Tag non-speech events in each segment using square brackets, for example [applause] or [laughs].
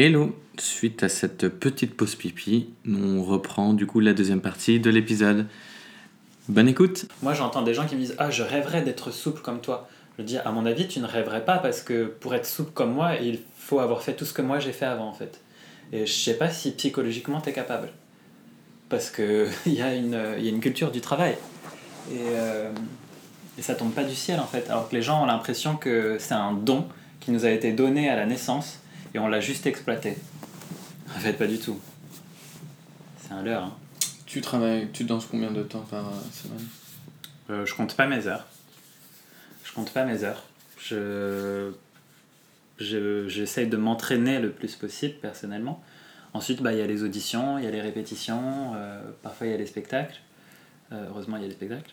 Hello Suite à cette petite pause pipi, on reprend du coup la deuxième partie de l'épisode. Bonne écoute Moi j'entends des gens qui me disent Ah, je rêverais d'être souple comme toi. Je dis À mon avis, tu ne rêverais pas parce que pour être souple comme moi, il faut avoir fait tout ce que moi j'ai fait avant en fait. Et je sais pas si psychologiquement tu es capable. Parce qu'il [laughs] y, a une, y a une culture du travail. Et, euh, et ça tombe pas du ciel en fait. Alors que les gens ont l'impression que c'est un don qui nous a été donné à la naissance et on l'a juste exploité. En fait, pas du tout. C'est un leurre. Hein. Tu travailles, tu danses combien de temps par euh, semaine? Euh, Je compte pas mes heures. Je compte pas mes heures. Je j'essaye de m'entraîner le plus possible personnellement. Ensuite, bah, il y a les auditions, il y a les répétitions, euh, parfois il y a les spectacles. heureusement, il y a les spectacles.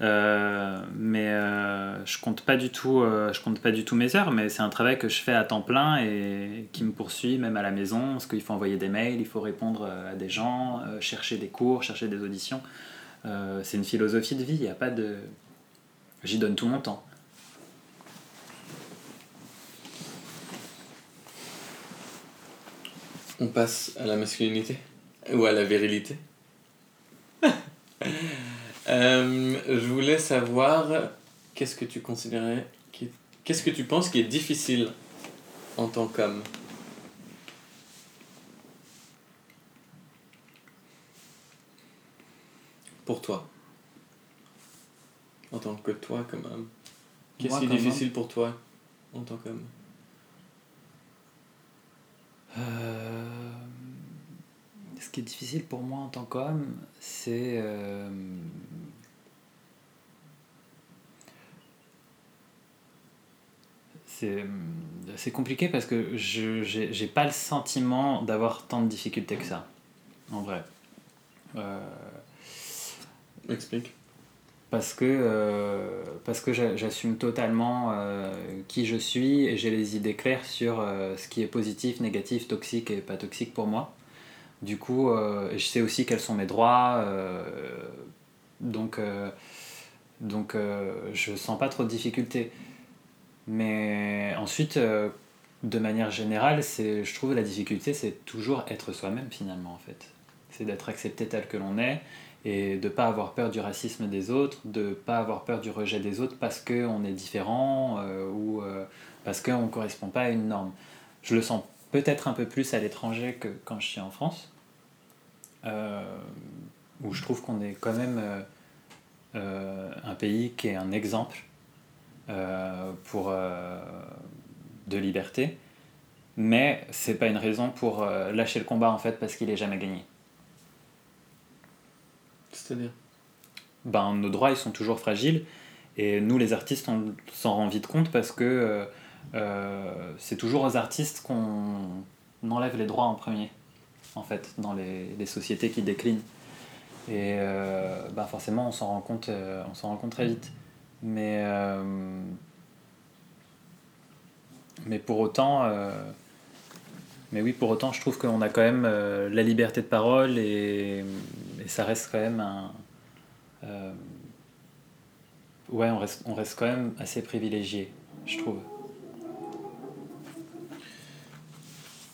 Euh, mais euh, je compte pas du tout, euh, je compte pas du tout mes heures, mais c'est un travail que je fais à temps plein et qui me poursuit même à la maison, parce qu'il faut envoyer des mails, il faut répondre à des gens, chercher des cours, chercher des auditions. c'est une philosophie de vie, il y a pas de, j'y donne tout mon temps. On passe à la masculinité ou à la virilité? Euh, je voulais savoir qu'est-ce que tu considérais, qu'est-ce que tu penses qui est difficile en tant qu'homme? Pour toi. En tant que toi comme homme. Qu'est-ce qui est difficile pour toi en tant qu'homme? Euh, qui est difficile pour moi en tant qu'homme, c'est euh, c'est compliqué parce que je j'ai pas le sentiment d'avoir tant de difficultés que ça, en vrai. Euh, Explique. Parce que, euh, parce que j'assume totalement qui je suis et j'ai les idées claires sur ce qui est positif, négatif, toxique et pas toxique pour moi. Du coup, euh, je sais aussi quels sont mes droits. Euh, donc, euh, donc je sens pas trop de difficultés. Mais ensuite, de manière générale, c'est, je trouve la difficulté, c'est toujours être soi-même finalement en fait. C'est d'être accepté tel que l'on est et de ne pas avoir peur du racisme des autres, de ne pas avoir peur du rejet des autres parce qu'on est différent ou parce qu'on ne correspond pas à une norme. Je le sens peut-être un peu plus à l'étranger que quand je suis en France, où je trouve qu'on est quand même euh, euh, un pays qui est un exemple pour, de liberté, mais c'est pas une raison pour lâcher le combat en fait parce qu'il est jamais gagné. C'est-à-dire? Ben, Nos droits ils sont toujours fragiles. Et nous les artistes on s'en rend vite compte parce que c'est toujours aux artistes qu'on enlève les droits en premier en fait, dans les, sociétés qui déclinent. Et euh, bah forcément, on s'en rend, compte, euh, rend compte très vite. Mais, euh, mais pour autant, mais oui, pour autant, je trouve qu'on a quand même la liberté de parole et, et, ça reste quand même un. ouais, on reste, on reste quand même assez privilégié, je trouve.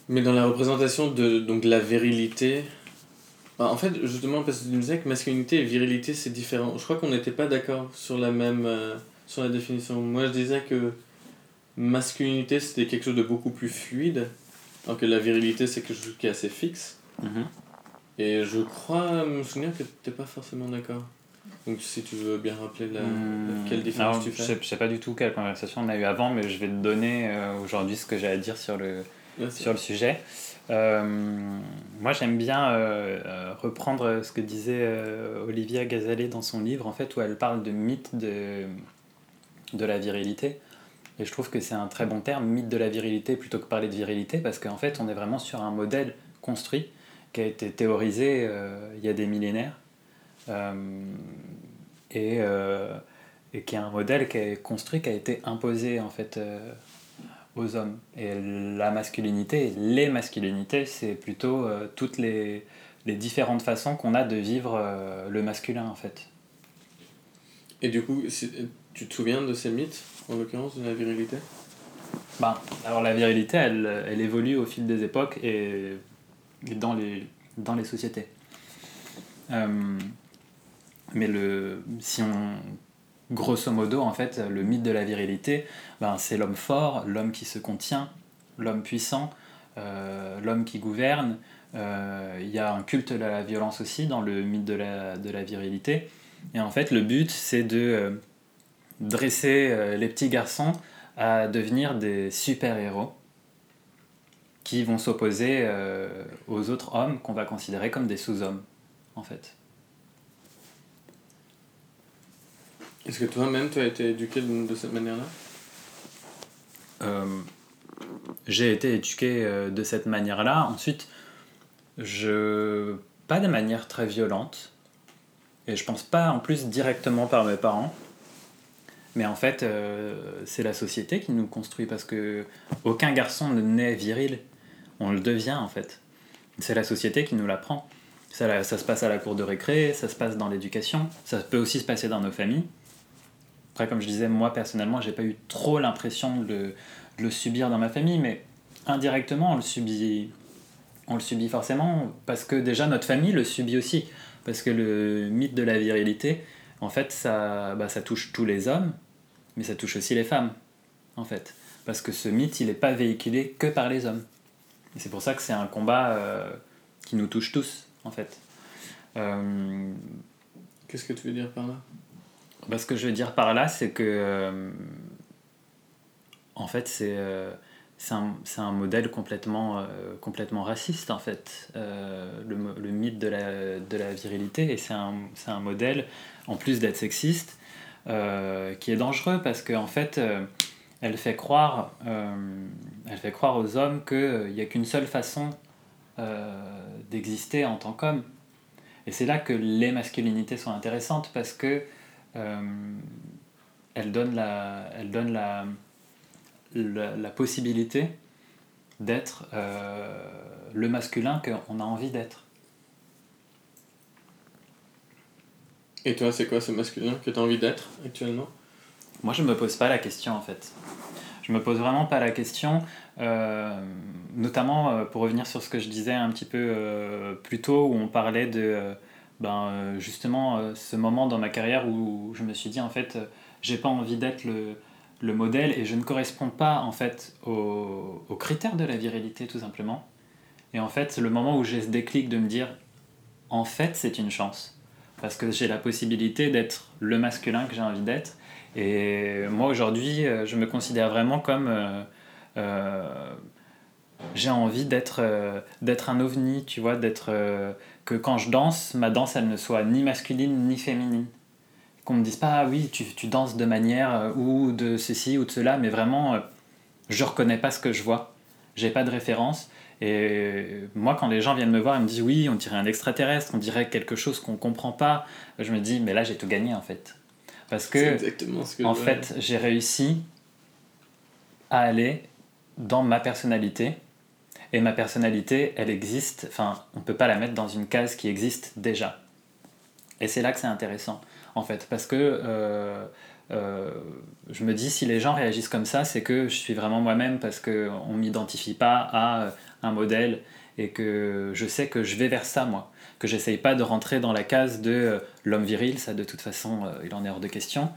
Mais dans la représentation de donc, la virilité, bah, en fait, justement, parce que tu me disais que masculinité et virilité, c'est différent. Je crois qu'on n'était pas d'accord sur la même euh, sur la définition. Moi, je disais que masculinité, c'était quelque chose de beaucoup plus fluide, alors que la virilité, c'est quelque chose qui est assez fixe. Mm-hmm. Et je crois me souvenir que tu n'étais pas forcément d'accord. Donc si tu veux bien rappeler la, hmm. quelle différence tu fais. Je sais, sais pas du tout quelle conversation on a eu avant, mais je vais te donner euh, aujourd'hui ce que j'ai à dire sur le, sur le sujet. Euh, moi, j'aime bien euh, euh, reprendre ce que disait Olivia Gazalet dans son livre, en fait, où elle parle de mythe de, de la virilité. Et je trouve que c'est un très bon terme, mythe de la virilité, plutôt que parler de virilité, parce qu'en fait, on est vraiment sur un modèle construit qui a été théorisé il y a des millénaires. et, et qui est un modèle qui est construit, qui a été imposé en fait aux hommes. Et la masculinité, les masculinités, c'est plutôt euh, toutes les, les, différentes façons qu'on a de vivre euh, le masculin en fait. Et du coup, tu te souviens de ces mythes, en l'occurrence, de la virilité? Ben, alors la virilité, elle, elle évolue au fil des époques et, dans, les, dans les sociétés. Euh, mais le, si on, grosso modo, en fait, le mythe de la virilité, ben, c'est l'homme fort, l'homme qui se contient, l'homme puissant, euh, l'homme qui gouverne. Euh, il y a un culte de la violence aussi dans le mythe de la, virilité. Et en fait, le but, c'est de dresser les petits garçons à devenir des super-héros qui vont s'opposer euh, aux autres hommes qu'on va considérer comme des sous-hommes, en fait. Est-ce que toi-même, tu as été éduqué de, cette manière-là? Euh, J'ai été éduqué euh, de cette manière-là. Ensuite, je... pas de manière très violente. Et je pense pas en plus directement par mes parents. Mais en fait, euh, c'est la société qui nous construit parce que aucun garçon ne naît viril. On le devient en fait. C'est la société qui nous l'apprend. Ça, ça se passe à la cour de récré, ça se passe dans l'éducation, ça peut aussi se passer dans nos familles. Après, comme je disais, moi personnellement, j'ai pas eu trop l'impression de, le subir dans ma famille, mais indirectement, on le subit. On le subit forcément parce que déjà notre famille le subit aussi. Parce que le mythe de la virilité, en fait, ça, bah, touche tous les hommes, mais ça touche aussi les femmes, en fait. Parce que ce mythe, il n'est pas véhiculé que par les hommes. Et c'est pour ça que c'est un combat euh, qui nous touche tous, en fait. Euh, Qu'est-ce que tu veux dire par là? Bah, Ce que je veux dire par là, c'est que. Euh, en fait, c'est c'est un, un, modèle complètement, complètement raciste, en fait, le, le, mythe de la, de la virilité. Et c'est un, un, modèle en plus d'être sexiste, euh, qui est dangereux parce qu'en en fait, euh, elle, fait croire, euh, elle fait croire aux hommes qu'il n'y a qu'une seule façon d'exister en tant qu'homme. Et c'est là que les masculinités sont intéressantes parce que elles donnent la, elles donnent la, la, la possibilité d'être le masculin qu'on a envie d'être. Et toi, c'est quoi ce masculin que tu as envie d'être actuellement? Moi, je me pose pas la question en fait. Je me pose vraiment pas la question, euh, notamment euh, pour revenir sur ce que je disais un petit peu euh, plus tôt, où on parlait de ben, justement ce moment dans ma carrière où je me suis dit en fait, j'ai pas envie d'être le, le, modèle et je ne corresponds pas en fait aux, aux critères de la virilité tout simplement. Et en fait, c'est le moment où j'ai ce déclic de me dire en fait, c'est une chance parce que j'ai la possibilité d'être le masculin que j'ai envie d'être. Et moi aujourd'hui, euh, je me considère vraiment comme... Euh, euh, j'ai envie d'être d'être un ovni, tu vois, d'être... que quand je danse, ma danse, elle ne soit ni masculine ni féminine. Qu'on me dise pas, ah oui, tu, tu danses de manière ou de ceci ou de cela, mais vraiment, je reconnais pas ce que je vois. J'ai pas de référence. Et moi, quand les gens viennent me voir et me disent oui, on dirait un extraterrestre, on dirait quelque chose qu'on comprend pas, je me dis mais là j'ai tout gagné en fait. Parce que, en fait, j'ai réussi à aller dans ma personnalité. Et ma personnalité, elle existe, enfin, on peut pas la mettre dans une case qui existe déjà. Et c'est là que c'est intéressant, en fait, parce que euh, euh, je me dis si les gens réagissent comme ça, c'est que je suis vraiment moi-même parce qu'on ne m'identifie pas à un modèle et que je sais que je vais vers ça moi. Que j'essaye pas de rentrer dans la case de euh, l'homme viril ça de toute façon euh, il en est hors de question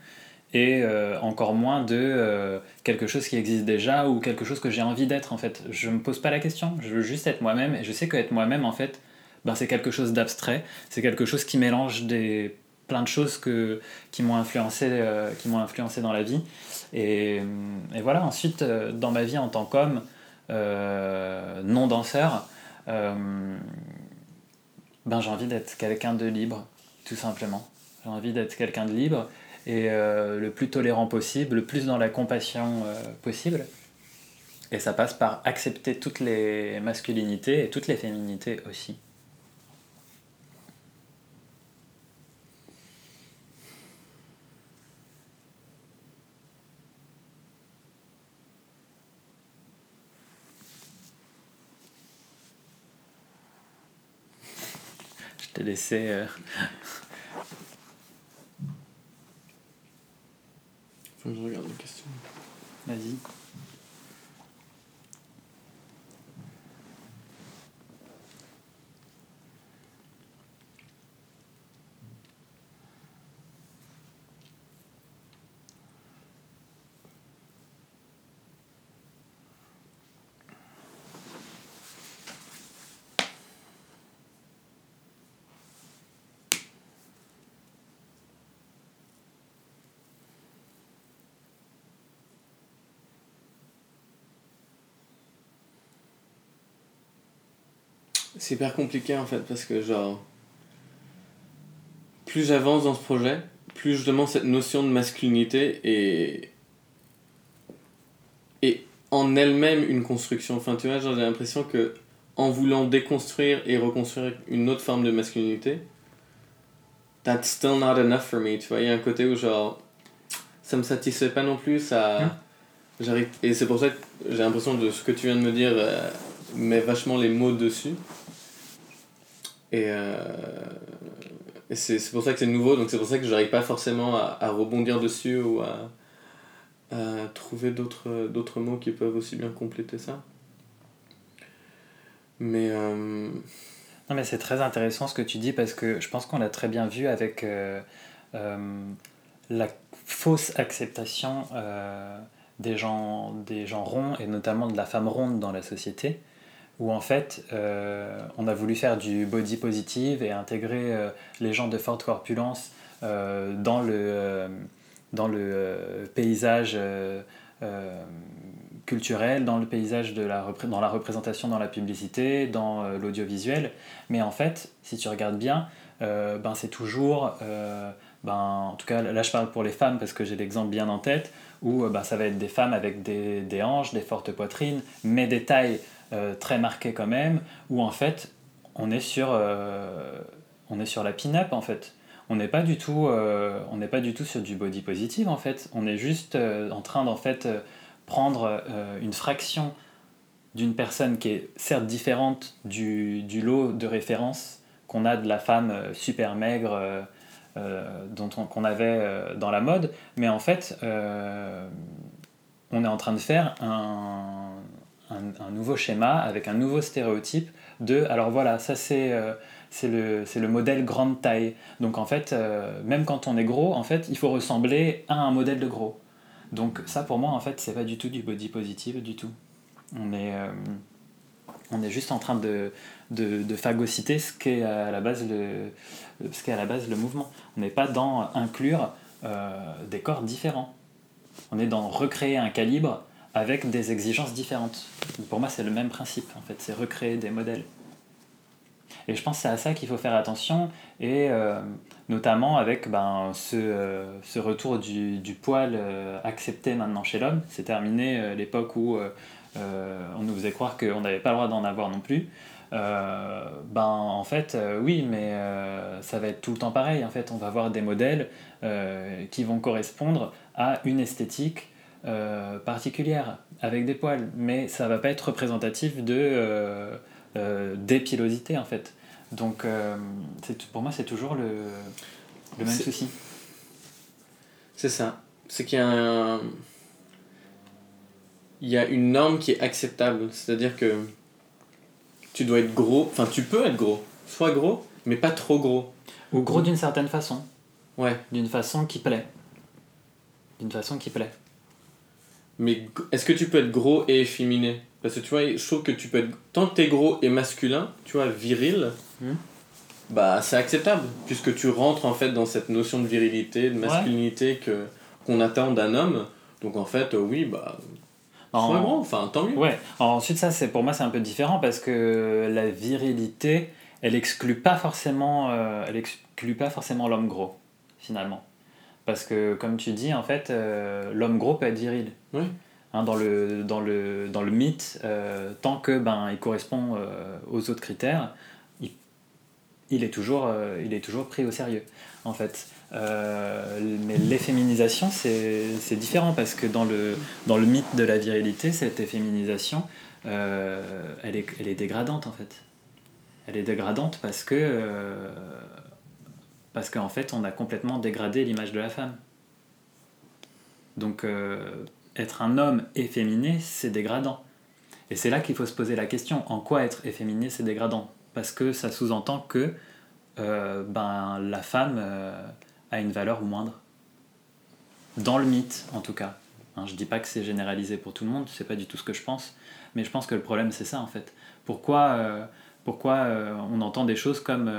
et euh, encore moins de quelque chose qui existe déjà ou quelque chose que j'ai envie d'être en fait. Je me pose pas la question. Je veux juste être moi-même et je sais que être moi-même en fait ben, c'est quelque chose d'abstrait. C'est quelque chose qui mélange des plein de choses que, qui m'ont influencé m'ont influencé dans la vie. Et, et voilà. Ensuite dans ma vie en tant qu'homme euh, non danseur, euh, ben, j'ai envie d'être quelqu'un de libre, tout simplement. J'ai envie d'être quelqu'un de libre et euh, le plus tolérant possible, le plus dans la compassion possible. Et ça passe par accepter toutes les masculinités et toutes les féminités aussi. t'ai laissé. Euh... Faut que je regarde les questions. Vas-y. C'est hyper compliqué en fait parce que genre plus j'avance dans ce projet, plus justement cette notion de masculinité est est en elle-même une construction. Enfin tu vois, j'ai l'impression que en voulant déconstruire et reconstruire une autre forme de masculinité, that's still not enough for me. Tu vois, il y a un côté où genre ça me satisfait pas non plus, ça Hmm. j'arrive et c'est pour ça que j'ai l'impression de ce que tu viens de me dire euh, met vachement les mots dessus. Et, euh, c'est pour ça que c'est nouveau, donc c'est pour ça que j'arrive pas forcément à, rebondir dessus ou à, trouver d'autres mots qui peuvent aussi bien compléter ça. Mais euh, Non, mais c'est très intéressant ce que tu dis parce que je pense qu'on l'a très bien vu avec euh, euh, la fausse acceptation des, gens, des gens ronds et notamment de la femme ronde dans la société où en fait euh, on a voulu faire du body positive et intégrer euh, les gens de forte corpulence euh, dans le, dans le paysage culturel, dans le paysage de la, dans la représentation dans la publicité, dans l'audiovisuel. Mais en fait, si tu regardes bien, ben, c'est toujours, ben, en tout cas là je parle pour les femmes parce que j'ai l'exemple bien en tête, où ben, ça va être des femmes avec des, des hanches, des fortes poitrines, mais des tailles euh, très marquées quand même, où en fait on est sur, euh, on est sur la pin-up en fait. On n'est pas du tout, euh, pas du tout sur du body positive en fait. On est juste en train d'en fait prendre une fraction d'une personne qui est certes différente du, du lot de référence qu'on a de la femme super maigre dont on- qu'on avait dans la mode, mais en fait, on est en train de faire un, un, nouveau schéma avec un nouveau stéréotype de, alors voilà, ça c'est euh, c'est le, le modèle grande taille. Donc en fait, euh, même quand on est gros, en fait, il faut ressembler à un modèle de gros. Donc ça pour moi, en fait, c'est pas du tout du body positive du tout. On est, euh, on est juste en train de, de, de phagocyter ce qu'est à la base le, ce qu'est à la base le mouvement. On n'est pas dans inclure des corps différents. On est dans recréer un calibre avec des exigences différentes. Pour moi, c'est le même principe, en fait, c'est recréer des modèles. Et je pense que c'est à ça qu'il faut faire attention, et euh, notamment avec ben, ce, euh, ce retour du, du poil euh, accepté maintenant chez l'homme. C'est terminé l'époque où on nous faisait croire qu'on n'avait pas le droit d'en avoir non plus. Ben en fait oui mais ça va être tout le temps pareil en fait on va avoir des modèles qui vont correspondre à une esthétique euh, particulière avec des poils mais ça va pas être représentatif de euh, euh, d'épilosité en fait donc euh, pour moi c'est toujours le, le même souci c'est ça. C'est qu'il y a un... Il y a une norme qui est acceptable. C'est-à-dire que tu dois être gros. Enfin, tu peux être gros. Sois gros, mais pas trop gros. ou gros d'une certaine façon Ouais. d'une façon qui plaît d'une façon qui plaît Mais est-ce que tu peux être gros et efféminé? Parce que tu vois, je trouve que tu peux être. Tant que t'es gros et masculin, tu vois, viril, Mhm. bah c'est acceptable. Puisque tu rentres en fait dans cette notion de virilité, de masculinité que qu'on attend d'un homme. Donc en fait, euh, oui, bah. En- gros, enfin tant mieux. Ouais, ensuite ça c'est pour moi c'est un peu différent parce que la virilité elle exclut pas forcément euh, elle exclut pas forcément l'homme gros finalement. Parce que comme tu dis en fait euh, l'homme gros peut être viril. Oui. Hein, dans, le, dans, le, dans le mythe, euh, tant que ben, il correspond euh, aux autres critères, il, il, est toujours, il est toujours pris au sérieux en fait. Mais l'efféminisation, c'est différent parce que dans le, dans le mythe de la virilité, cette efféminisation, elle, est, elle est dégradante en fait. Elle est dégradante parce que parce qu'en fait, on a complètement dégradé l'image de la femme. Donc, euh, être un homme efféminé, c'est dégradant. Et c'est là qu'il faut se poser la question en quoi être efféminé, c'est dégradant? Parce que ça sous-entend que euh, ben, la femme euh, a une valeur moindre. Dans le mythe, en tout cas. Hein, je dis pas que c'est généralisé pour tout le monde, c'est pas du tout ce que je pense, mais je pense que le problème c'est ça en fait. Pourquoi, pourquoi on entend des choses comme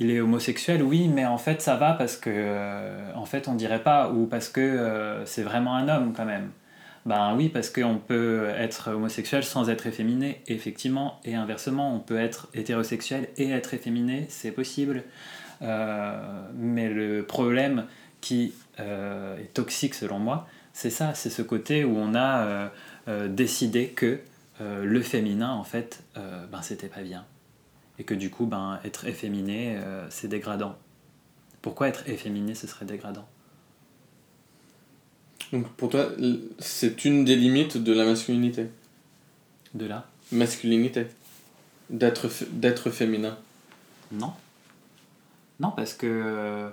il est homosexuel, oui, mais en fait ça va parce que euh, en fait on dirait pas, ou parce que euh, c'est vraiment un homme quand même. Ben oui, parce qu'on peut être homosexuel sans être efféminé, effectivement, et inversement, on peut être hétérosexuel et être efféminé, c'est possible. Euh, mais le problème qui est toxique selon moi, c'est ça, c'est ce côté où on a décidé que le féminin, en fait, ben c'était pas bien. Et que du coup, ben, être efféminé, c'est dégradant. Pourquoi être efféminé, ce serait dégradant? Donc pour toi, c'est une des limites de la masculinité De la Masculinité. D'être, d'être féminin. Non. Non, parce que euh,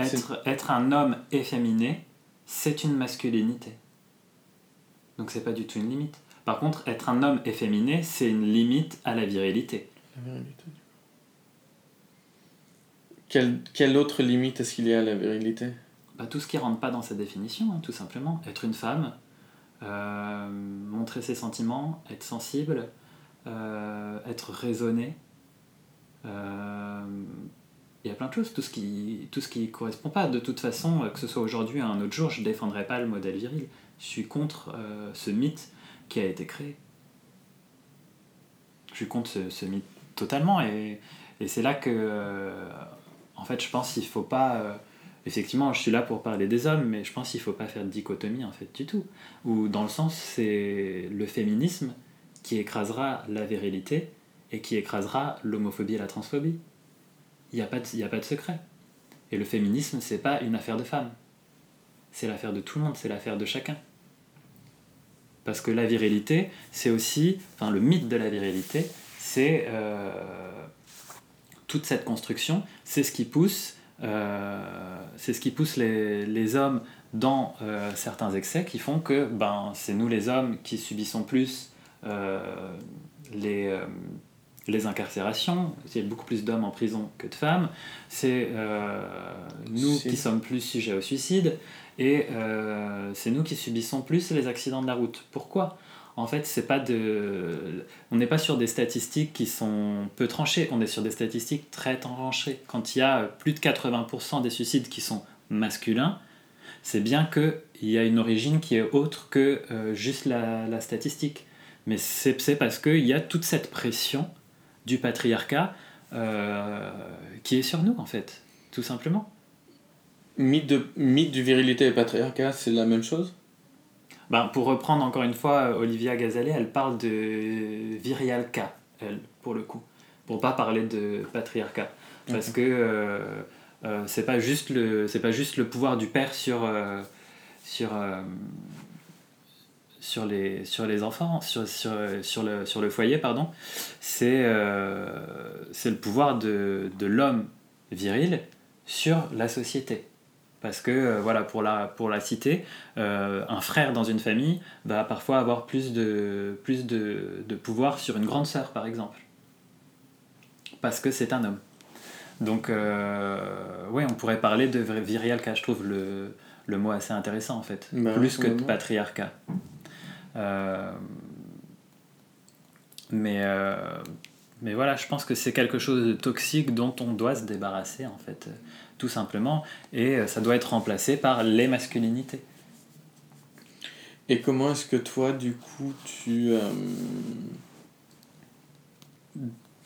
être, être un homme efféminé, c'est une masculinité. Donc c'est pas du tout une limite. Par contre, être un homme efféminé, c'est une limite à la virilité. La virilité. Quelle, quelle autre limite est-ce qu'il y a à la virilité bah, tout ce qui rentre pas dans cette définition, hein, tout simplement. Être une femme, euh, montrer ses sentiments, être sensible, euh, être raisonné. Euh, il y a plein de choses, tout ce qui tout ce qui correspond pas. De toute façon, que ce soit aujourd'hui ou un autre jour, je ne défendrai pas le modèle viril. Je suis contre ce mythe qui a été créé. Je suis contre ce, ce mythe totalement et, et c'est là que, en fait, je pense qu'il faut pas effectivement, je suis là pour parler des hommes, mais je pense qu'il ne faut pas faire de dichotomie en fait du tout. Ou dans le sens, c'est le féminisme qui écrasera la virilité et qui écrasera l'homophobie et la transphobie. Il n'y a, pas de, a pas de secret. Et le féminisme, c'est pas une affaire de femmes. C'est l'affaire de tout le monde, c'est l'affaire de chacun. Parce que la virilité, c'est aussi, enfin le mythe de la virilité, c'est euh, toute cette construction, c'est ce qui pousse euh, c'est ce qui pousse les, les hommes dans euh, certains excès qui font que ben, c'est nous les hommes qui subissons plus les, les incarcérations, il y a beaucoup plus d'hommes en prison que de femmes, c'est nous qui sommes plus sujets au suicide, et c'est nous qui subissons plus les accidents de la route. Pourquoi? En fait, c'est pas de... on n'est pas sur des statistiques qui sont peu tranchées, on est sur des statistiques très tranchées. Quand il y a plus de 80% des suicides qui sont masculins, c'est bien qu'il y a une origine qui est autre que euh, juste la, statistique. Mais c'est parce qu'il y a toute cette pression du patriarcat euh, qui est sur nous, en fait, tout simplement. Mythe, de, mythe du virilité et patriarcat, c'est la même chose? Ben, pour reprendre encore une fois Olivia Gazalet, elle parle de virialca, elle, pour le coup, pour pas parler de patriarcat. Parce que euh, euh, c'est pas juste le pas juste le pouvoir du père sur euh, sur sur les sur les enfants sur, sur, sur, le, sur le foyer pardon. C'est c'est le pouvoir de, de l'homme viril sur la société parce que, euh, voilà, pour la, pour la citer, euh, un frère dans une famille va parfois avoir plus de, plus de, de pouvoir sur une grande sœur, par exemple. Parce que c'est un homme. Donc, euh, oui, on pourrait parler de virialca, je trouve le, le mot assez intéressant, en fait. Bah plus que de patriarcat. mais, mais voilà, je pense que c'est quelque chose de toxique dont on doit se débarrasser, en fait tout simplement, et euh, ça doit être remplacé par les masculinités. Et comment est-ce que toi, du coup, tu euh,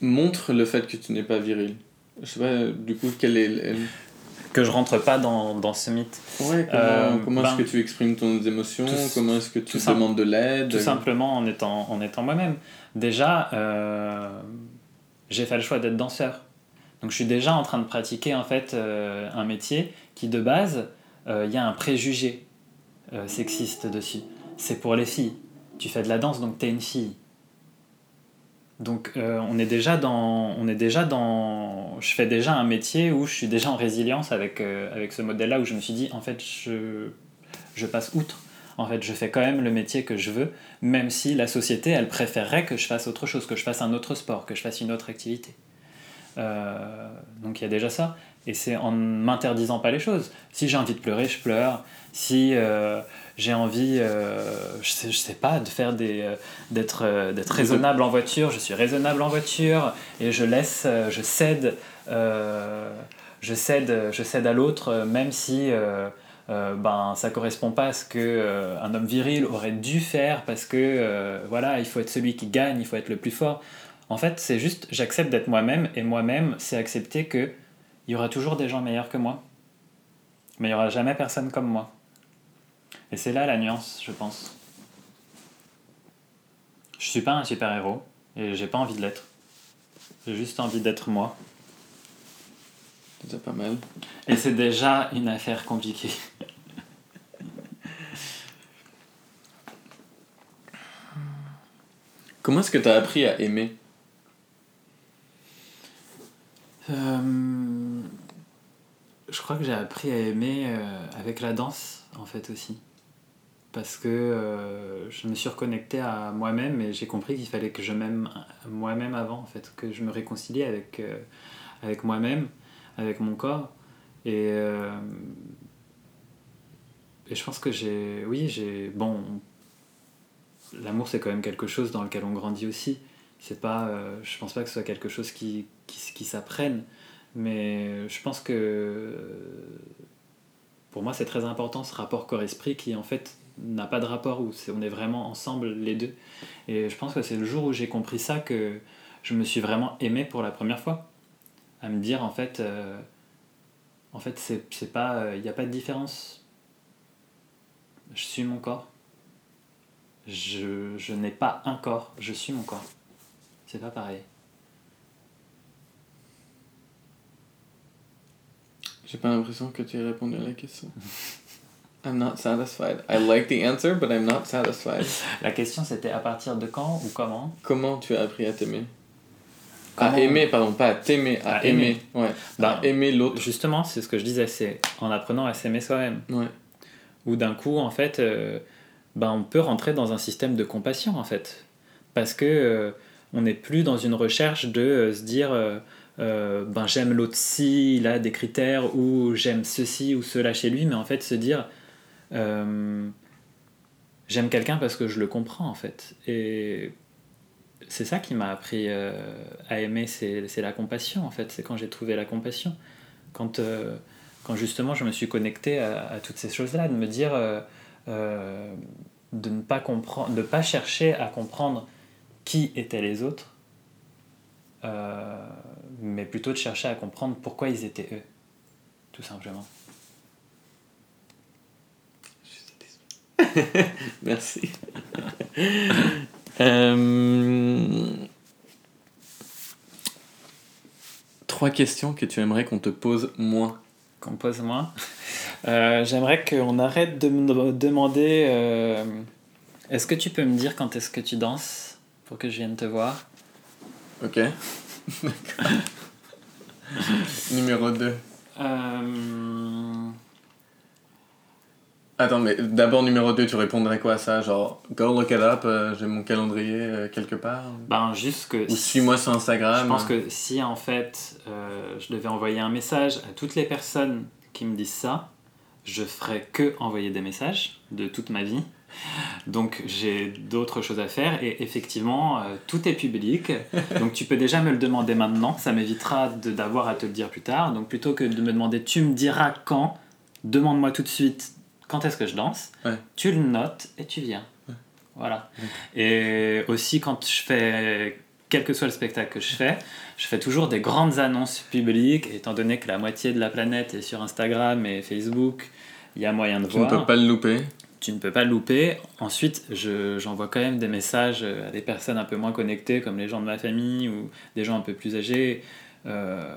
montres le fait que tu n'es pas viril? Je sais pas, du coup, quelle est... Que je rentre pas dans, dans ce mythe. Ouais, comment, est-ce euh, que ben, tu exprimes ton émotions Comment est-ce que tu demandes de l'aide? Tout simplement en étant, en étant moi-même. Déjà, j'ai fait le choix d'être danseur. Donc je suis déjà en train de pratiquer en fait euh, un métier qui de base, euh, il y a un préjugé euh, sexiste dessus. C'est pour les filles. Tu fais de la danse donc tu es une fille. Donc on est déjà dans on est déjà dans je fais déjà un métier où je suis déjà en résilience avec avec ce modèle là où je me suis dit en fait je je passe outre. En fait, je fais quand même le métier que je veux, même si la société, elle préférerait que je fasse autre chose, que je fasse un autre sport, que je fasse une autre activité. Euh, donc il y a déjà ça. Et c'est en m'interdisant pas les choses. Si j'ai envie de pleurer, je pleure. Si euh, j'ai envie, euh, je, sais, je sais pas, de faire des, d'être, d'être raisonnable en voiture, je suis raisonnable en voiture et je laisse, je cède, je cède, je cède à l'autre, même si euh, ben ça correspond pas à ce que euh, un homme viril aurait dû faire parce que euh, voilà il faut être celui qui gagne il faut être le plus fort en fait c'est juste j'accepte d'être moi-même et moi-même c'est accepter que il y aura toujours des gens meilleurs que moi. Mais il y aura jamais personne comme moi. Et c'est là la nuance je pense. Je suis pas un super héros et j'ai pas envie de l'être. J'ai juste envie d'être moi. C'est déjà pas mal. et c'est déjà une affaire compliquée. Comment est-ce que tu as appris à aimer Euh, je crois que j'ai appris à aimer euh, avec la danse, en fait aussi. Parce que euh, je me suis reconnecté à moi-même et j'ai compris qu'il fallait que je m'aime moi-même avant, en fait. Que je me réconcilie avec, euh, avec moi-même, avec mon corps. Et, et je pense que j'ai. Oui, j'ai. Bon. L'amour, c'est quand même quelque chose dans lequel on grandit aussi. C'est pas. je pense pas que ce soit quelque chose qui, qui s'apprenne. Mais je pense que. Pour moi, c'est très important ce rapport corps-esprit qui, en fait, n'a pas de rapport où on est vraiment ensemble les deux. Et je pense que c'est le jour où j'ai compris ça que je me suis vraiment aimé pour la première fois. À me dire, en fait, euh, en fait, c'est pas, il n'y a pas de différence. Je suis mon corps. Je, je n'ai pas un corps, je suis mon corps. C'est pas pareil. J'ai pas l'impression que tu aies répondu à la question. [laughs] I'm not satisfied. I like the answer, but I'm not satisfied. [laughs] La question c'était à partir de quand ou comment? Comment tu as appris à t'aimer? À aimer, pardon, pas à t'aimer, à, À aimer. aimer. Ouais. Ben, à aimer l'autre. Justement, c'est ce que je disais, c'est en apprenant à s'aimer soi-même. Ouais. Où d'un coup, en fait, euh, ben, on peut rentrer dans un système de compassion, en fait. Parce que euh, on n'est plus dans une recherche de euh, se dire euh, ben, j'aime l'autre ci, il a des critères, ou j'aime ceci ou cela chez lui, mais en fait se dire euh, j'aime quelqu'un parce que je le comprends, en fait. Et c'est ça qui m'a appris euh, à aimer, c'est la compassion, en fait. C'est quand j'ai trouvé la compassion. Quand, quand justement je me suis connecté à, toutes ces choses-là, de me dire de ne pas comprendre, de pas chercher à comprendre qui étaient les autres, mais plutôt de chercher à comprendre pourquoi ils étaient eux, tout simplement. [laughs] Merci. Euh, Trois questions que tu aimerais qu'on te pose moins. Qu'on pose moi. Euh, J'aimerais qu'on arrête de me demander euh, est-ce que tu peux me dire quand est-ce que tu danses pour que je vienne te voir? Ok. [laughs] Numéro 2. Euh, Attends, mais d'abord, numéro 2, tu répondrais quoi à ça? Genre, go look it up, euh, j'ai mon calendrier euh, quelque part? Ben, juste que. Ou suis-moi sur Instagram Je pense que si en fait euh, je devais envoyer un message à toutes les personnes qui me disent ça, je ferais que envoyer des messages de toute ma vie. Donc j'ai d'autres choses à faire et effectivement euh, tout est public. [laughs] Donc tu peux déjà me le demander maintenant, ça m'évitera d'avoir à te le dire plus tard. Donc plutôt que de me demander tu me diras quand, demande-moi tout de suite quand est-ce que je danse. Ouais. Tu le notes et tu viens. Voilà. Et aussi quand je fais quel que soit le spectacle que je fais, je fais toujours des grandes annonces publiques, étant donné que la moitié de la planète est sur Instagram et Facebook, il y a moyen de tu ne voir. peux pas le louper. Tu ne peux pas le louper. Ensuite, je- j'envoie quand même des messages à des personnes un peu moins connectées, comme les gens de ma famille ou des gens un peu plus âgés, euh,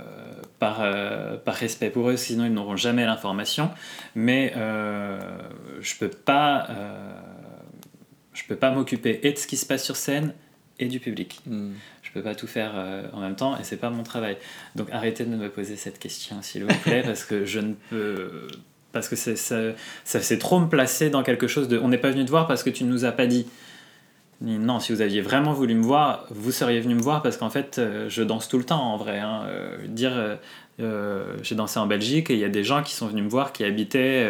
par, euh, par respect pour eux, sinon ils n'auront jamais l'information. Mais euh, je peux pas, euh, je peux pas m'occuper et de ce qui se passe sur scène et du public. Hmm. Je peux pas tout faire euh, en même temps et c'est pas mon travail. Donc arrêtez de me poser cette question s'il vous plaît [laughs] parce que je ne peux parce que c'est ça, ça c'est trop me placer dans quelque chose de on n'est pas venu te voir parce que tu ne nous as pas dit. Non, si vous aviez vraiment voulu me voir, vous seriez venu me voir parce qu'en fait, euh, je danse tout le temps en vrai. hein. Euh, dire, euh, j'ai dansé en Belgique et il y a des gens qui sont venus me voir qui habitaient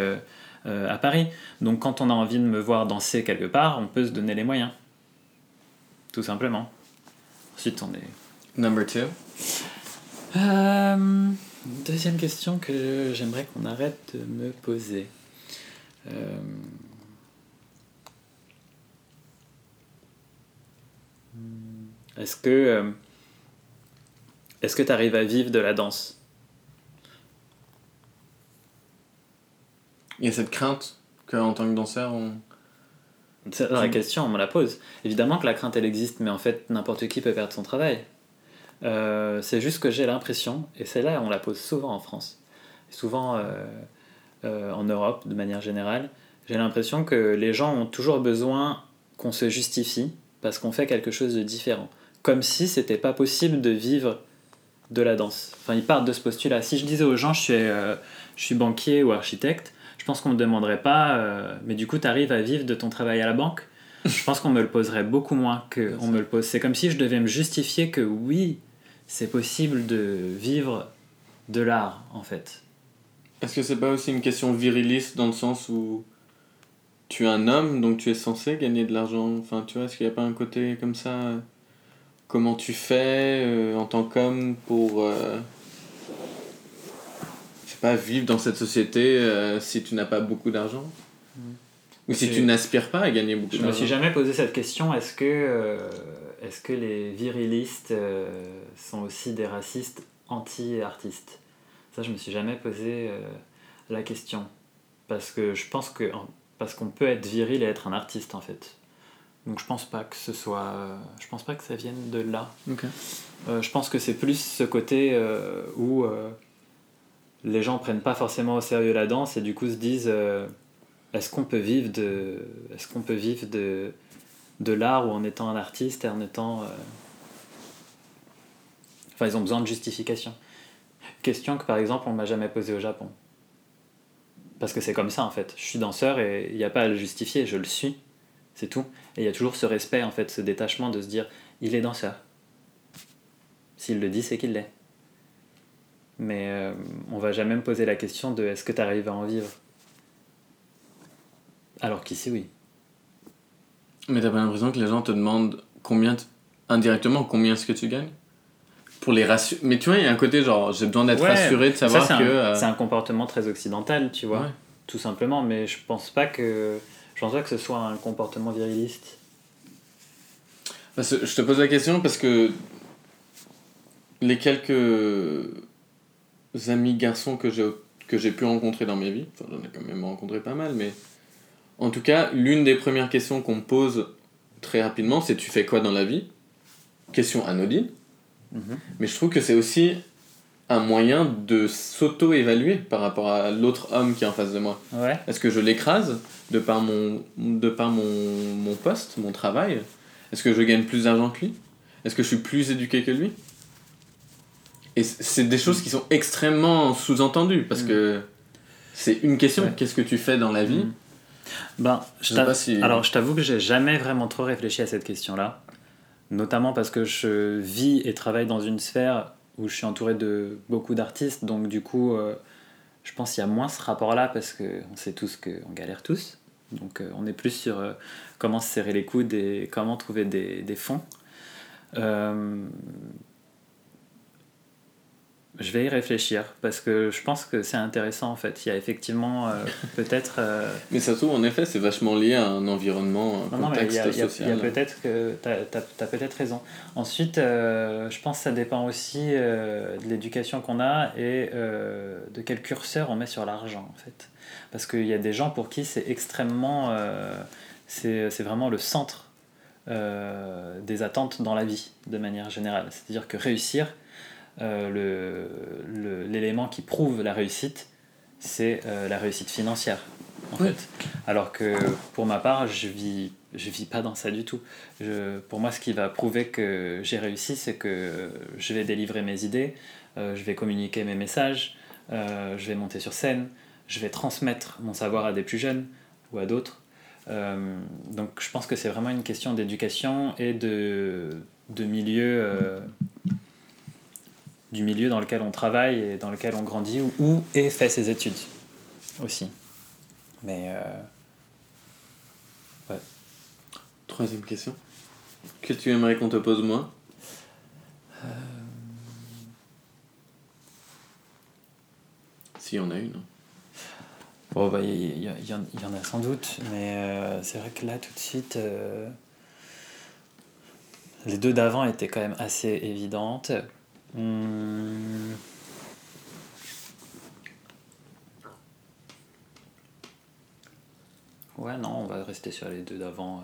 euh, à Paris. Donc quand on a envie de me voir danser quelque part, on peut se donner les moyens. Tout simplement. Ensuite, on est Number 2. euh, deuxième question que j'aimerais qu'on arrête de me poser. Euh, Est-ce que euh, est-ce que tu arrives à vivre de la danse? Il y a cette crainte qu'en tant que danseur, on... C'est la question, on me la pose. Évidemment que la crainte, elle existe, mais en fait, n'importe qui peut perdre son travail. Euh, c'est juste que j'ai l'impression, et c'est là on la pose souvent en France, souvent euh, euh, en Europe de manière générale, j'ai l'impression que les gens ont toujours besoin qu'on se justifie parce qu'on fait quelque chose de différent. Comme si c'était pas possible de vivre de la danse. Enfin, ils partent de ce postulat. Si je disais aux gens, je suis, je suis banquier ou architecte, je pense qu'on me demanderait pas, mais du coup, tu arrives à vivre de ton travail à la banque? Je pense qu'on me le poserait beaucoup moins qu'on me le pose. C'est comme si je devais me justifier que oui, c'est possible de vivre de l'art, en fait. Est-ce que c'est pas aussi une question viriliste dans le sens où tu es un homme, donc tu es censé gagner de l'argent Enfin, tu vois, est-ce qu'il n'y a pas un côté comme ça Comment tu fais euh, en tant qu'homme pour. Euh, je sais pas, vivre dans cette société euh, si tu n'as pas beaucoup d'argent? Mmh. Ou si tu n'aspires pas à gagner beaucoup d'argent Je me suis jamais posé cette question. Est-ce que est-ce que les virilistes euh, sont aussi des racistes anti-artistes? Ça, je me suis jamais posé euh, la question. Parce que je pense que. Parce qu'on peut être viril et être un artiste, en fait. Donc je pense pas que ce soit. Je pense pas que ça vienne de là. Euh, je pense que c'est plus ce côté où les gens prennent pas forcément au sérieux la danse et du coup se disent est-ce qu'on peut vivre de. Est-ce qu'on peut vivre de de l'art ou en étant un artiste et en étant. Euh, enfin, ils ont besoin de justification. Question que par exemple on m'a jamais posée au Japon. Parce que c'est comme ça en fait. Je suis danseur et il n'y a pas à le justifier, je le suis. C'est tout. Et il y a toujours ce respect en fait, ce détachement de se dire il est danseur. S'il le dit, c'est qu'il l'est. Mais euh, on va jamais me poser la question de est-ce que tu arrives à en vivre? Alors qu'ici, oui. Mais t'as pas l'impression que les gens te demandent combien, indirectement, combien est-ce que tu gagnes? Pour les rassurer. Mais tu vois, il y a un côté genre, j'ai besoin d'être rassuré, de savoir que. Euh, c'est un comportement très occidental, tu vois. Tout simplement, mais je pense pas que. Je pense pas que ce soit un comportement viriliste. Parce que je te pose la question parce que les quelques amis garçons que j'ai que j'ai pu rencontrer dans ma vie, enfin j'en ai quand même rencontré pas mal, mais en tout cas, l'une des premières questions qu'on me pose très rapidement, c'est tu fais quoi dans la vie? Question anodine. Mhm. Mais je trouve que c'est aussi un moyen de s'auto-évaluer par rapport à l'autre homme qui est en face de moi. Est-ce que je l'écrase de par, mon, de par mon, mon poste, mon travail? Est-ce que je gagne plus d'argent que lui? Est-ce que je suis plus éduqué que lui? Et c'est des choses qui sont extrêmement sous-entendues parce mhm. que c'est une question. Qu'est-ce que tu fais dans la vie? Mhm. Ben, je Alors, je t'avoue que j'ai jamais vraiment trop réfléchi à cette question-là. Notamment parce que je vis et travaille dans une sphère où je suis entouré de beaucoup d'artistes. Donc, du coup, euh, je pense qu'il y a moins ce rapport-là parce qu'on sait tous qu'on galère tous. Donc, euh, on est plus sur euh, comment se serrer les coudes et comment trouver des, des fonds. Je vais y réfléchir parce que je pense que c'est intéressant en fait. Il y a effectivement euh, [laughs] peut-être. Euh, mais ça se trouve en effet c'est vachement lié à un environnement, un contexte non, il y a, social. Il y a, peut-être que tu as, peut-être raison. Ensuite, euh, je pense que ça dépend aussi de l'éducation qu'on a et de quel curseur on met sur l'argent en fait. Parce qu'il y a des gens pour qui c'est extrêmement. c'est vraiment le centre des attentes dans la vie de manière générale. C'est-à-dire que réussir euh, l'élément qui prouve la réussite, c'est euh, la réussite financière. En fait. Alors que pour ma part, je vis, je vis pas dans ça du tout. Je, pour moi, ce qui va prouver que j'ai réussi, c'est que je vais délivrer mes idées, euh, je vais communiquer mes messages, je vais monter sur scène, je vais transmettre mon savoir à des plus jeunes ou à d'autres. donc je pense que c'est vraiment une question d'éducation et de, de milieu du milieu dans lequel on travaille et dans lequel on grandit ou, ou et fait ses études aussi. Mais euh, ouais. Troisième question. Que tu aimerais qu'on te pose moi euh... S'il y en a une. Bon, bah, il y, y, y, en a sans doute, mais euh, c'est vrai que là, tout de suite, euh, les deux d'avant étaient quand même assez évidentes. Hum... Ouais, non, on va rester sur les deux d'avant.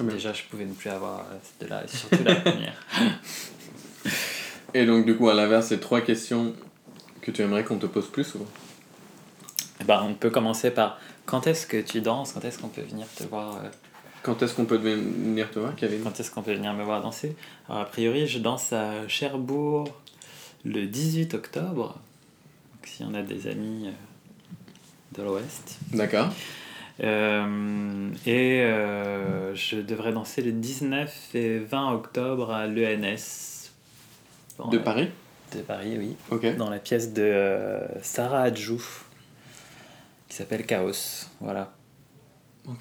Déjà, je pouvais ne plus avoir de là, surtout la première. [laughs] Et donc, du coup, à l'inverse, c'est trois questions que tu aimerais qu'on te pose plus souvent eh ben, On peut commencer par quand est-ce que tu danses? Quand est-ce qu'on peut venir te voir euh, Quand est-ce qu'on peut venir te voir, Kevin? Quand est-ce qu'on peut venir me voir danser? Alors, a priori, je danse à Cherbourg le 18 octobre. Donc, s'il y en a des amis euh, de l'Ouest. D'accord. Euh, et euh, je devrais danser le 19 et 20 octobre à l'ENS. De Paris? De Paris, oui. Ok. Dans la pièce de euh, Sarah Adjouf, qui s'appelle Chaos. Voilà.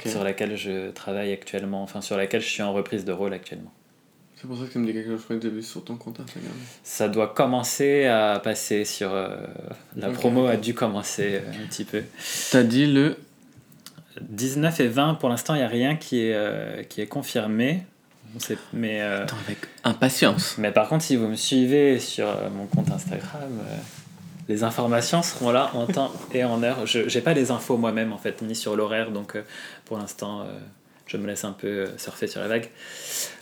Sur laquelle je travaille actuellement, enfin sur laquelle je suis en reprise de rôle actuellement. C'est pour ça que tu me dis quelque chose, je crois que vu sur ton compte Instagram. Ça doit commencer à passer sur. la Ok. promo a dû commencer un petit peu. T'as dit le 19 et 20, pour l'instant, il n'y a rien qui est, euh, qui est confirmé. Mais, euh, Attends, avec impatience. mais par contre, si vous me suivez sur euh, mon compte Instagram, euh, les informations seront là en temps et en heure. Je n'ai pas les infos moi-même, en fait, ni sur l'horaire, donc euh, pour l'instant, euh, je me laisse un peu euh, surfer sur la vague.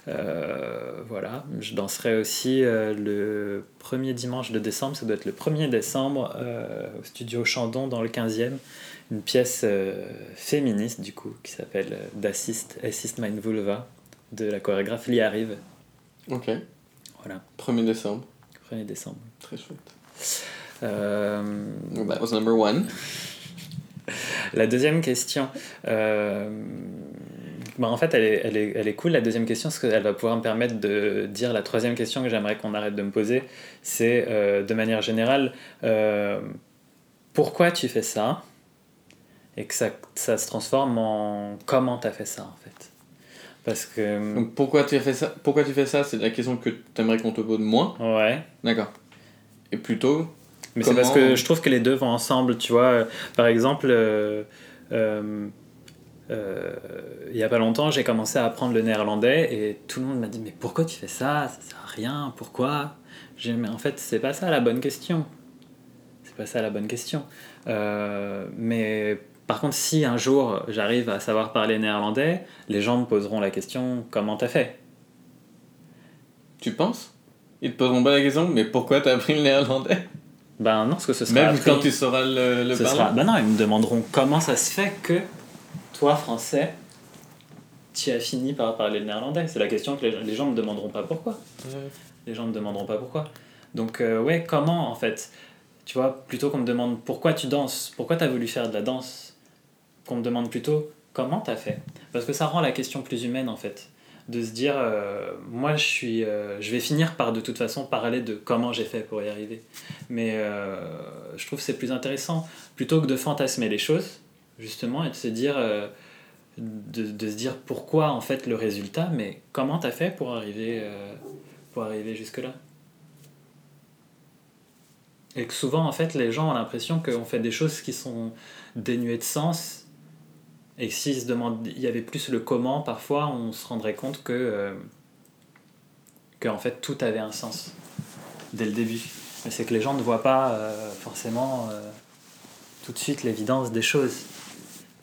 Euh, voilà, je danserai aussi le premier dimanche de décembre, ça doit être le 1er décembre, au studio Chandon dans le 15e, une pièce féministe du coup qui s'appelle D'assist, Assist Mein Vulva de la chorégraphe Lia Arrive. Ok. Voilà, 1er décembre. 1er décembre. Très chouette. Euh, Well, that was number one. La deuxième question, euh, bah, en fait, elle est, elle, est, elle est cool, la deuxième question, parce qu'elle va pouvoir me permettre de dire la troisième question que j'aimerais qu'on arrête de me poser. C'est, euh, de manière générale, euh, pourquoi tu fais ça Et que ça, ça se transforme en comment tu as fait ça, en fait? Parce que... Donc pourquoi tu as fait ça Pourquoi tu fais ça C'est la question que tu aimerais qu'on te pose moins. Ouais. D'accord. Et plutôt Mais c'est parce que je trouve que les deux vont ensemble, tu vois. Par exemple, euh, euh, euh, il y a pas longtemps, j'ai commencé à apprendre le néerlandais et tout le monde m'a dit Mais pourquoi tu fais ça? Ça sert à rien, pourquoi? J'ai dit, Mais en fait, c'est pas ça la bonne question. C'est pas ça la bonne question. Mais par contre, si un jour j'arrive à savoir parler néerlandais, les gens me poseront la question Comment t'as fait? Tu penses? Ils te poseront pas la question, mais pourquoi t'as appris le néerlandais? Ben non, parce que ce sera. Même appris- quand tu sauras le, le Ce parler sera... Ben non, ils me demanderont comment ça se fait que toi, français, tu as fini par parler le néerlandais. C'est la question que les, les gens me demanderont pas pourquoi. Ouais. Les gens me demanderont pas pourquoi. Donc, euh, ouais, comment en fait Tu vois, plutôt qu'on me demande pourquoi tu danses, pourquoi tu as voulu faire de la danse, qu'on me demande plutôt comment tu as fait. Parce que ça rend la question plus humaine en fait. De se dire, euh, moi je suis, euh, je vais finir par de toute façon parler de comment j'ai fait pour y arriver. Mais euh, je trouve c'est plus intéressant plutôt que de fantasmer les choses justement et de se dire, de, de se dire pourquoi en fait le résultat, mais comment tu as fait pour arriver, pour arriver jusque là. Et que souvent, en fait, les gens ont l'impression qu'on fait des choses qui sont dénuées de sens. Et s'ils se demandent, il y avait plus le comment, parfois, on se rendrait compte que, euh, que en fait, tout avait un sens dès le début. Mais c'est que les gens ne voient pas euh, forcément euh, tout de suite l'évidence des choses.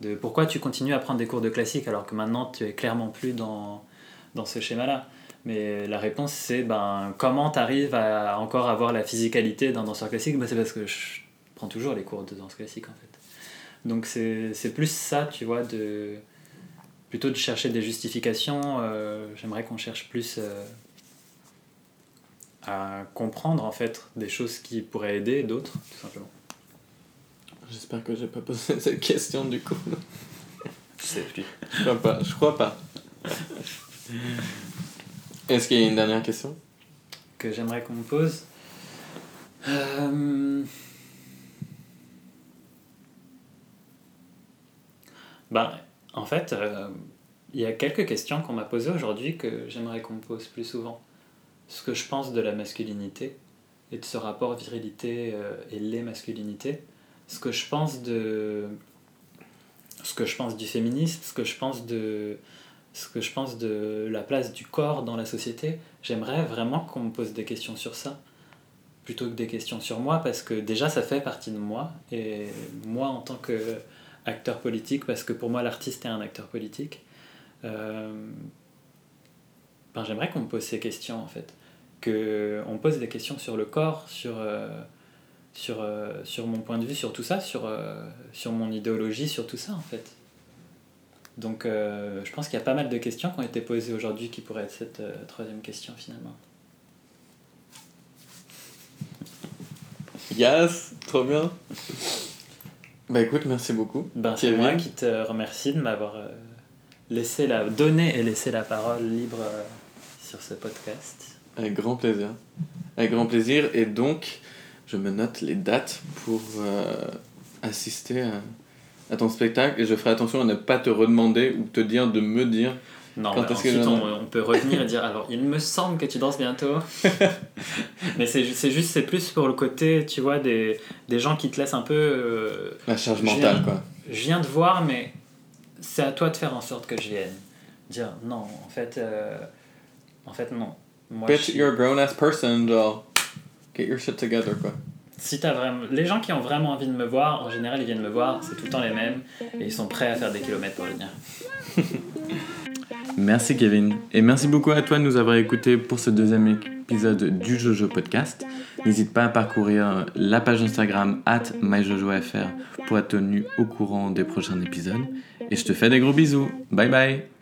De pourquoi tu continues à prendre des cours de classique alors que maintenant tu es clairement plus dans, dans ce schéma-là. Mais la réponse, c'est ben, comment tu arrives à encore avoir la physicalité d'un danseur classique ben, C'est parce que je prends toujours les cours de danse classique en fait. Donc c'est c'est plus ça, tu vois, de, plutôt de chercher des justifications. euh, J'aimerais qu'on cherche plus euh, à comprendre en fait des choses qui pourraient aider d'autres, tout simplement. J'espère que j'ai pas posé cette question du coup. Je sais plus. Je crois pas. Je crois pas. Est-ce qu'il y a une dernière question? Que j'aimerais qu'on me pose. Euh, Ben, en fait, euh, il y a quelques questions qu'on m'a posées aujourd'hui que j'aimerais qu'on me pose plus souvent. Ce que je pense de la masculinité et de ce rapport virilité euh, et les masculinités. Ce que je pense de, ce que je pense du féminisme, ce que je pense de, ce que je pense de la place du corps dans la société. J'aimerais vraiment qu'on me pose des questions sur ça, plutôt que des questions sur moi, parce que déjà ça fait partie de moi, et moi en tant qu'acteur politique, parce que pour moi l'artiste est un acteur politique, euh, ben, j'aimerais qu'on me pose ces questions en fait. Qu'on pose des questions sur le corps, sur, euh, sur, euh, sur mon point de vue, sur tout ça, sur, sur mon idéologie, sur tout ça en fait. Donc je pense qu'il y a pas mal de questions qui ont été posées aujourd'hui qui pourraient être cette troisième question finalement. Yes, trop bien. Bah écoute, merci beaucoup. Ben, c'est moi qui te remercie de m'avoir euh, laissé la donné et laissé la parole libre sur ce podcast. Avec grand plaisir. Avec grand plaisir et donc je me note les dates pour assister à à ton spectacle et je ferai attention à ne pas te redemander ou te dire de me dire non, quand ensuite on, peut revenir et dire alors il me semble que tu danses bientôt. [laughs] mais c'est juste, c'est plus pour le côté, tu vois, des, des gens qui te laissent un peu. Euh, La charge mentale, quoi. Je viens de voir, mais c'est à toi de faire en sorte que je vienne. Dire non, en fait, euh, en fait, non. Moi, Bitch, you're a grown ass person, get your shit together, quoi si as vraiment... Les gens qui ont vraiment envie de me voir, en général, ils viennent me voir, c'est tout le temps les mêmes, et ils sont prêts à faire des kilomètres pour venir. [laughs] merci Kevin. Et merci beaucoup à toi de nous avoir écoutés pour ce deuxième épisode du Jojo Podcast. N'hésite pas à parcourir la page Instagram at myjojofr pour être tenu au courant des prochains épisodes. Et je te fais des gros bisous. Bye bye